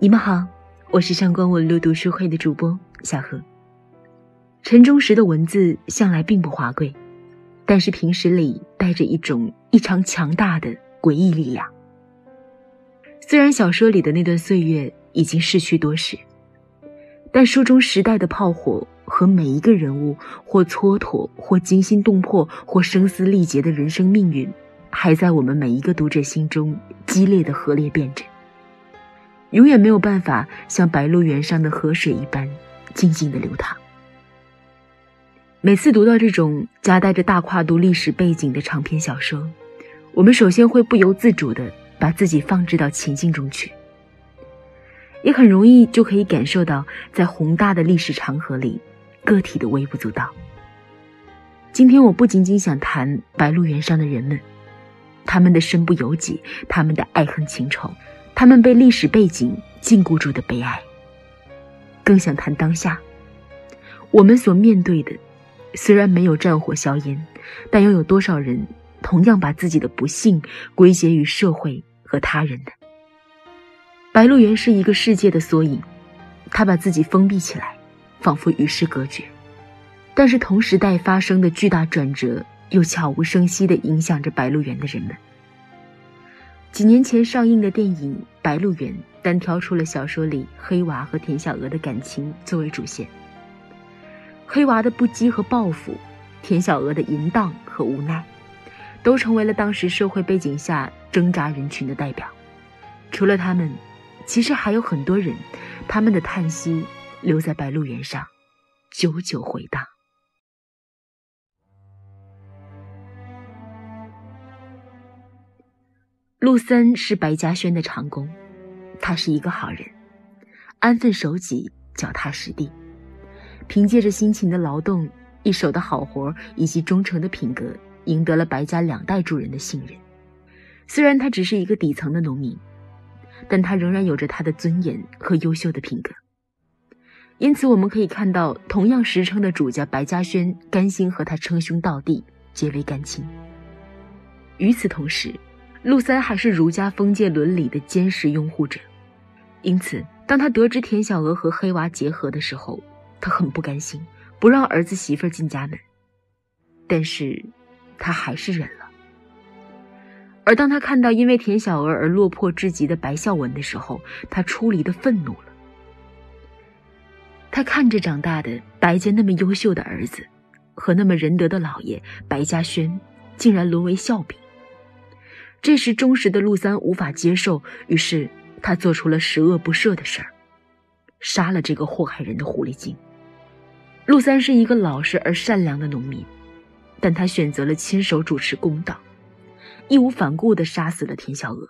你们好，我是上官文路读书会的主播小何。陈忠实的文字向来并不华贵，但是平时里带着一种异常强大的诡异力量。虽然小说里的那段岁月已经逝去多时，但书中时代的炮火和每一个人物或蹉跎、或惊心动魄、或声嘶力竭的人生命运，还在我们每一个读者心中激烈的核裂变着，永远没有办法像白鹿原上的河水一般静静的流淌。每次读到这种夹带着大跨度历史背景的长篇小说，我们首先会不由自主的把自己放置到情境中去，也很容易就可以感受到在宏大的历史长河里，个体的微不足道。今天我不仅仅想谈白鹿原上的人们，他们的身不由己，他们的爱恨情仇，他们被历史背景禁锢住的悲哀，更想谈当下我们所面对的。虽然没有战火硝烟，但又有多少人同样把自己的不幸归结于社会和他人呢？白鹿原是一个世界的缩影，他把自己封闭起来，仿佛与世隔绝。但是同时代发生的巨大转折，又悄无声息地影响着白鹿原的人们。几年前上映的电影《白鹿原》，单挑出了小说里黑娃和田小娥的感情作为主线。黑娃的不羁和报复，田小娥的淫荡和无奈，都成为了当时社会背景下挣扎人群的代表。除了他们，其实还有很多人，他们的叹息留在白鹿原上，久久回荡。陆森是白嘉轩的长工，他是一个好人，安分守己，脚踏实地。凭借着辛勤的劳动、一手的好活以及忠诚的品格，赢得了白家两代主人的信任。虽然他只是一个底层的农民，但他仍然有着他的尊严和优秀的品格。因此，我们可以看到，同样实称的主家白嘉轩甘心和他称兄道弟，结为干亲。与此同时，陆三还是儒家封建伦理的坚实拥护者。因此，当他得知田小娥和黑娃结合的时候，他很不甘心，不让儿子媳妇进家门，但是，他还是忍了。而当他看到因为田小娥而落魄至极的白孝文的时候，他出离的愤怒了。他看着长大的白家那么优秀的儿子，和那么仁德的老爷白嘉轩，竟然沦为笑柄。这时，忠实的陆三无法接受，于是他做出了十恶不赦的事儿，杀了这个祸害人的狐狸精。陆三是一个老实而善良的农民，但他选择了亲手主持公道，义无反顾地杀死了田小娥，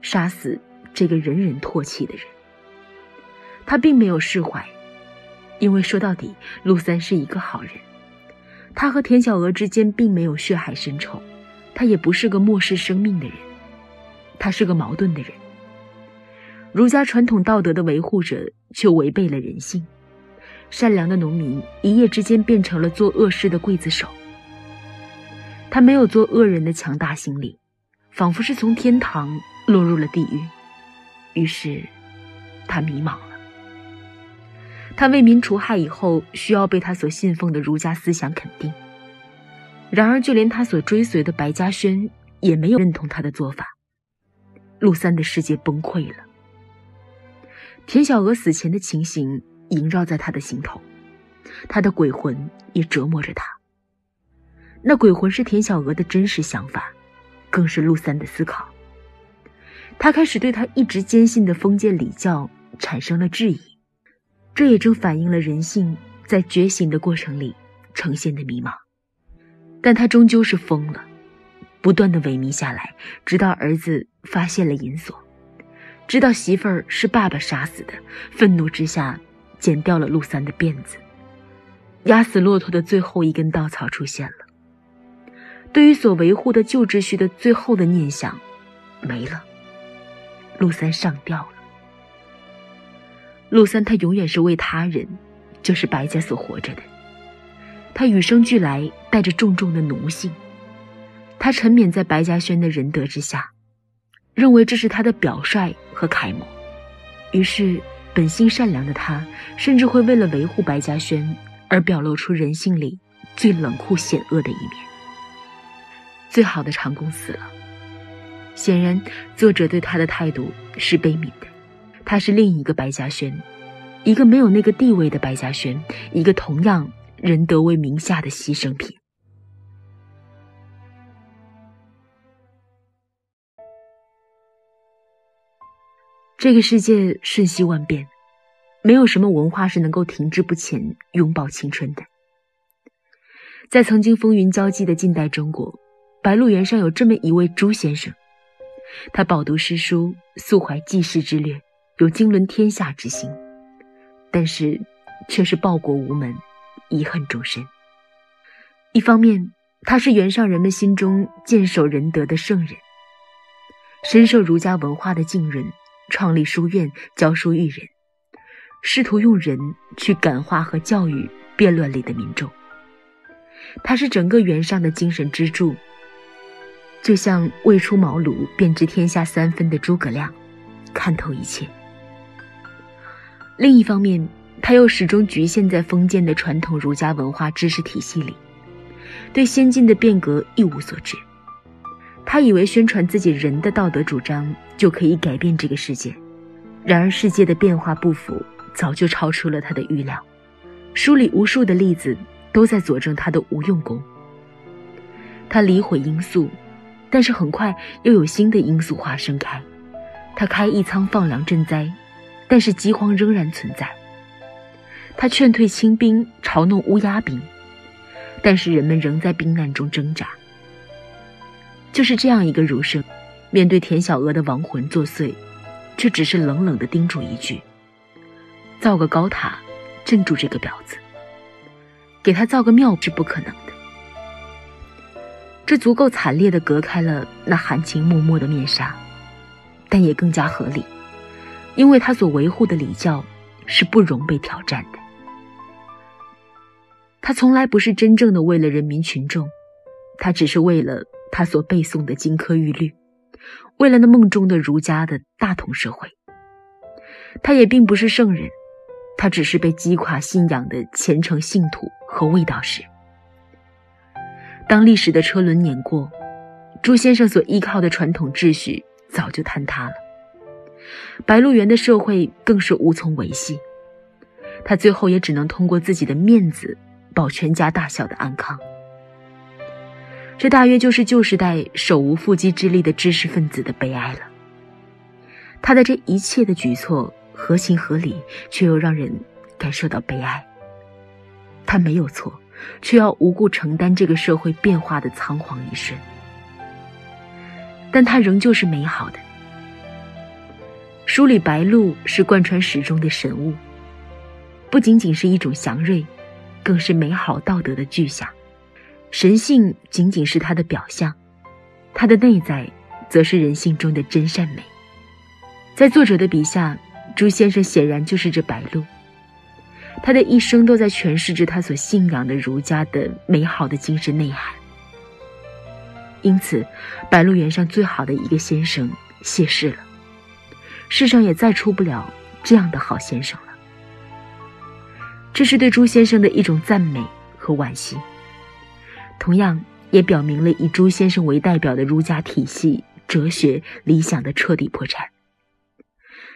杀死这个人人唾弃的人。他并没有释怀，因为说到底，陆三是一个好人。他和田小娥之间并没有血海深仇，他也不是个漠视生命的人，他是个矛盾的人。儒家传统道德的维护者，却违背了人性。善良的农民一夜之间变成了做恶事的刽子手。他没有做恶人的强大心理，仿佛是从天堂落入了地狱。于是，他迷茫了。他为民除害以后，需要被他所信奉的儒家思想肯定。然而，就连他所追随的白嘉轩也没有认同他的做法。陆三的世界崩溃了。田小娥死前的情形。萦绕在他的心头，他的鬼魂也折磨着他。那鬼魂是田小娥的真实想法，更是陆三的思考。他开始对他一直坚信的封建礼教产生了质疑，这也正反映了人性在觉醒的过程里呈现的迷茫。但他终究是疯了，不断的萎靡下来，直到儿子发现了银锁，知道媳妇儿是爸爸杀死的，愤怒之下。剪掉了陆三的辫子，压死骆驼的最后一根稻草出现了。对于所维护的旧秩序的最后的念想，没了。陆三上吊了。陆三他永远是为他人，就是白家所活着的。他与生俱来带着重重的奴性，他沉湎在白嘉轩的仁德之下，认为这是他的表率和楷模。于是，本性善良的他，甚至会为了维护白嘉轩，而表露出人性里最冷酷险恶的一面。最好的长工死了，显然，作者对他的态度是悲悯的。他是另一个白嘉轩，一个没有那个地位的白嘉轩，一个同样仁德为名下的牺牲品。这个世界瞬息万变，没有什么文化是能够停滞不前、永葆青春的。在曾经风云交际的近代中国，白鹿原上有这么一位朱先生，他饱读诗书，素怀济世之略，有经纶天下之心，但是却是报国无门，遗恨终身。一方面，他是原上人们心中坚守仁德的圣人，深受儒家文化的浸润。创立书院，教书育人，试图用人去感化和教育辩论里的民众。他是整个原上的精神支柱，就像未出茅庐便知天下三分的诸葛亮，看透一切。另一方面，他又始终局限在封建的传统儒家文化知识体系里，对先进的变革一无所知。他以为宣传自己人的道德主张就可以改变这个世界，然而世界的变化不符早就超出了他的预料。书里无数的例子都在佐证他的无用功。他理毁罂粟，但是很快又有新的罂粟花盛开。他开一仓放粮赈灾，但是饥荒仍然存在。他劝退清兵，嘲弄乌鸦兵，但是人们仍在兵难中挣扎。就是这样一个儒生，面对田小娥的亡魂作祟，却只是冷冷的叮嘱一句：“造个高塔，镇住这个婊子。给他造个庙是不可能的。”这足够惨烈的隔开了那含情脉脉的面纱，但也更加合理，因为他所维护的礼教是不容被挑战的。他从来不是真正的为了人民群众，他只是为了。他所背诵的金科玉律，为了那梦中的儒家的大同社会，他也并不是圣人，他只是被击垮信仰的虔诚信徒和卫道士。当历史的车轮碾过，朱先生所依靠的传统秩序早就坍塌了，白鹿原的社会更是无从维系，他最后也只能通过自己的面子保全家大小的安康。这大约就是旧时代手无缚鸡之力的知识分子的悲哀了。他的这一切的举措合情合理，却又让人感受到悲哀。他没有错，却要无故承担这个社会变化的仓皇一瞬。但他仍旧是美好的。书里白鹿是贯穿始终的神物，不仅仅是一种祥瑞，更是美好道德的具象。神性仅仅是它的表象，它的内在则是人性中的真善美。在作者的笔下，朱先生显然就是这白鹿，他的一生都在诠释着他所信仰的儒家的美好的精神内涵。因此，白鹿原上最好的一个先生谢世了，世上也再出不了这样的好先生了。这是对朱先生的一种赞美和惋惜。同样也表明了以朱先生为代表的儒家体系、哲学理想的彻底破产。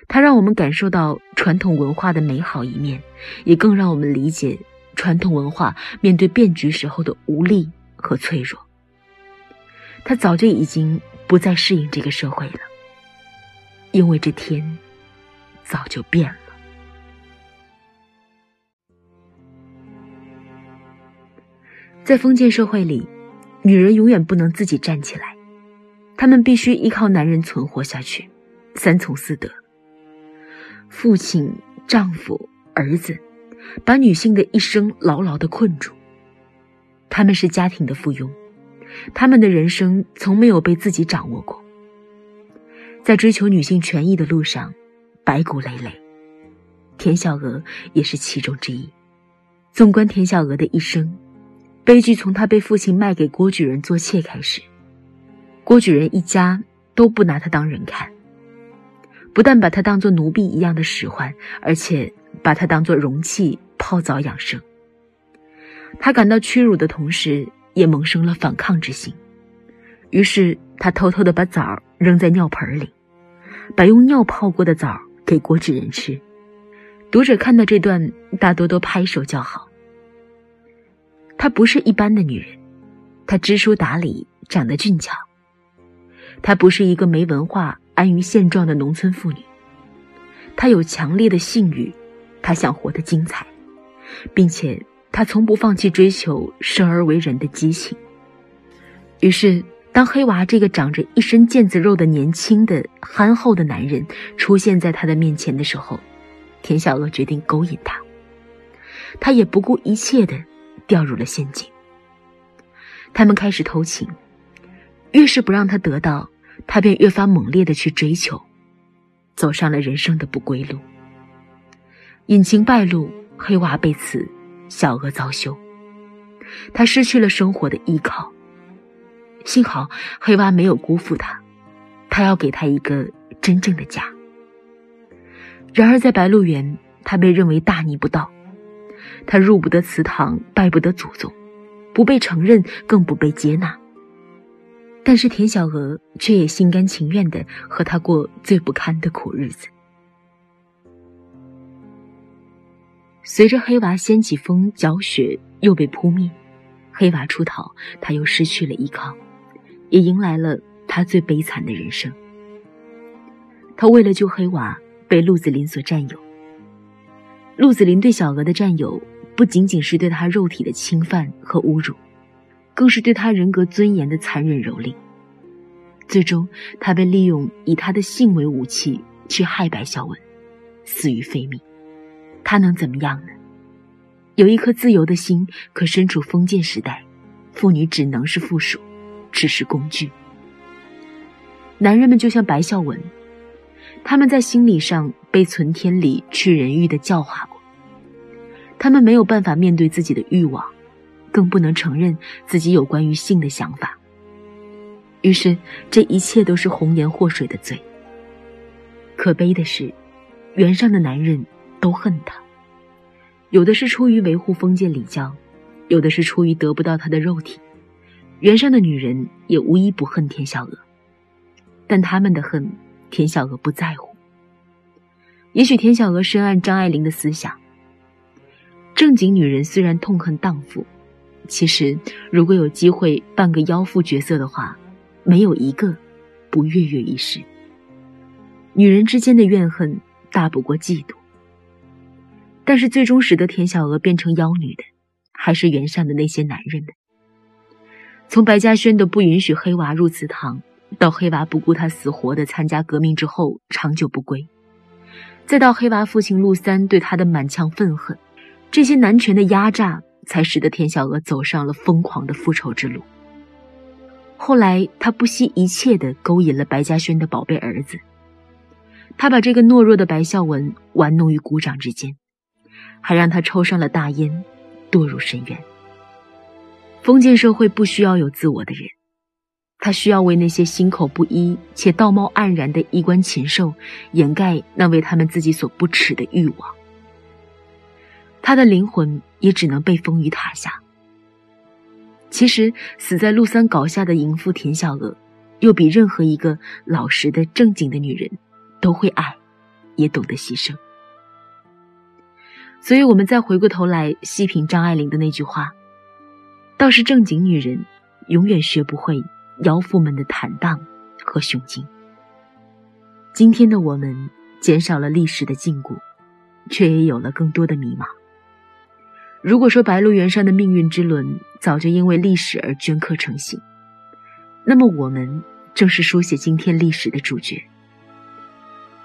它让我们感受到传统文化的美好一面，也更让我们理解传统文化面对变局时候的无力和脆弱。他早就已经不再适应这个社会了，因为这天早就变了。在封建社会里，女人永远不能自己站起来，她们必须依靠男人存活下去，三从四德。父亲、丈夫、儿子，把女性的一生牢牢的困住。他们是家庭的附庸，他们的人生从没有被自己掌握过。在追求女性权益的路上，白骨累累，田小娥也是其中之一。纵观田小娥的一生。悲剧从他被父亲卖给郭举人做妾开始，郭举人一家都不拿他当人看，不但把他当作奴婢一样的使唤，而且把他当作容器泡澡养生。他感到屈辱的同时，也萌生了反抗之心。于是他偷偷的把枣扔在尿盆里，把用尿泡过的枣给郭举人吃。读者看到这段，大多都拍手叫好。她不是一般的女人，她知书达理，长得俊俏。她不是一个没文化、安于现状的农村妇女，她有强烈的性欲，她想活得精彩，并且她从不放弃追求生而为人的激情。于是，当黑娃这个长着一身腱子肉的年轻的憨厚的男人出现在她的面前的时候，田小娥决定勾引他。他也不顾一切的掉入了陷阱。他们开始偷情，越是不让他得到。他便越发猛烈的去追求，走上了人生的不归路。隐情败露，黑娃被刺，小娥遭休。他失去了生活的依靠。幸好黑娃没有辜负他，他要给他一个真正的家。然而在白鹿原，他被认为大逆不道，他入不得祠堂，拜不得祖宗，不被承认，更不被接纳。但是田小娥却也心甘情愿的和他过最不堪的苦日子。随着黑娃掀起风搅雪，又被扑灭，黑娃出逃，他又失去了依靠，也迎来了他最悲惨的人生。他为了救黑娃，被鹿子霖所占有。鹿子霖对小娥的占有，不仅仅是对他肉体的侵犯和侮辱。更是对他人格尊严的残忍蹂躏。最终，他被利用以他的性为武器去害白孝文，死于非命。他能怎么样呢？有一颗自由的心，可身处封建时代，妇女只能是附属，只是工具。男人们就像白孝文，他们在心理上被存天理、去人欲的教化过，他们没有办法面对自己的欲望。更不能承认自己有关于性的想法。于是，这一切都是红颜祸水的罪。可悲的是，原上的男人都恨他，有的是出于维护封建礼教，有的是出于得不到他的肉体。原上的女人也无一不恨田小娥，但他们的恨，田小娥不在乎。也许田小娥深谙张爱玲的思想，正经女人虽然痛恨荡妇。其实，如果有机会扮个妖妇角色的话，没有一个不跃跃欲试。女人之间的怨恨大不过嫉妒，但是最终使得田小娥变成妖女的，还是原上的那些男人们。从白嘉轩的不允许黑娃入祠堂，到黑娃不顾他死活的参加革命之后长久不归，再到黑娃父亲陆三对他的满腔愤恨，这些男权的压榨。才使得田小娥走上了疯狂的复仇之路。后来，他不惜一切的勾引了白嘉轩的宝贝儿子，他把这个懦弱的白孝文玩弄于股掌之间，还让他抽上了大烟，堕入深渊。封建社会不需要有自我的人，他需要为那些心口不一且道貌岸然的衣冠禽兽掩盖那为他们自己所不耻的欲望。他的灵魂也只能被封于塔下。其实，死在陆三搞下的淫妇田小娥，又比任何一个老实的正经的女人都会爱，也懂得牺牲。所以，我们再回过头来细品张爱玲的那句话：“倒是正经女人，永远学不会妖妇们的坦荡和雄劲。”今天的我们，减少了历史的禁锢，却也有了更多的迷茫。如果说白鹿原上的命运之轮早就因为历史而镌刻成型，那么我们正是书写今天历史的主角。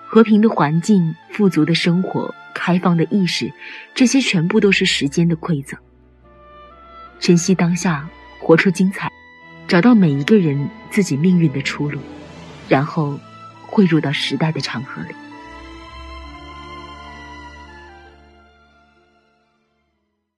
和平的环境、富足的生活、开放的意识，这些全部都是时间的馈赠。珍惜当下，活出精彩，找到每一个人自己命运的出路，然后汇入到时代的长河里。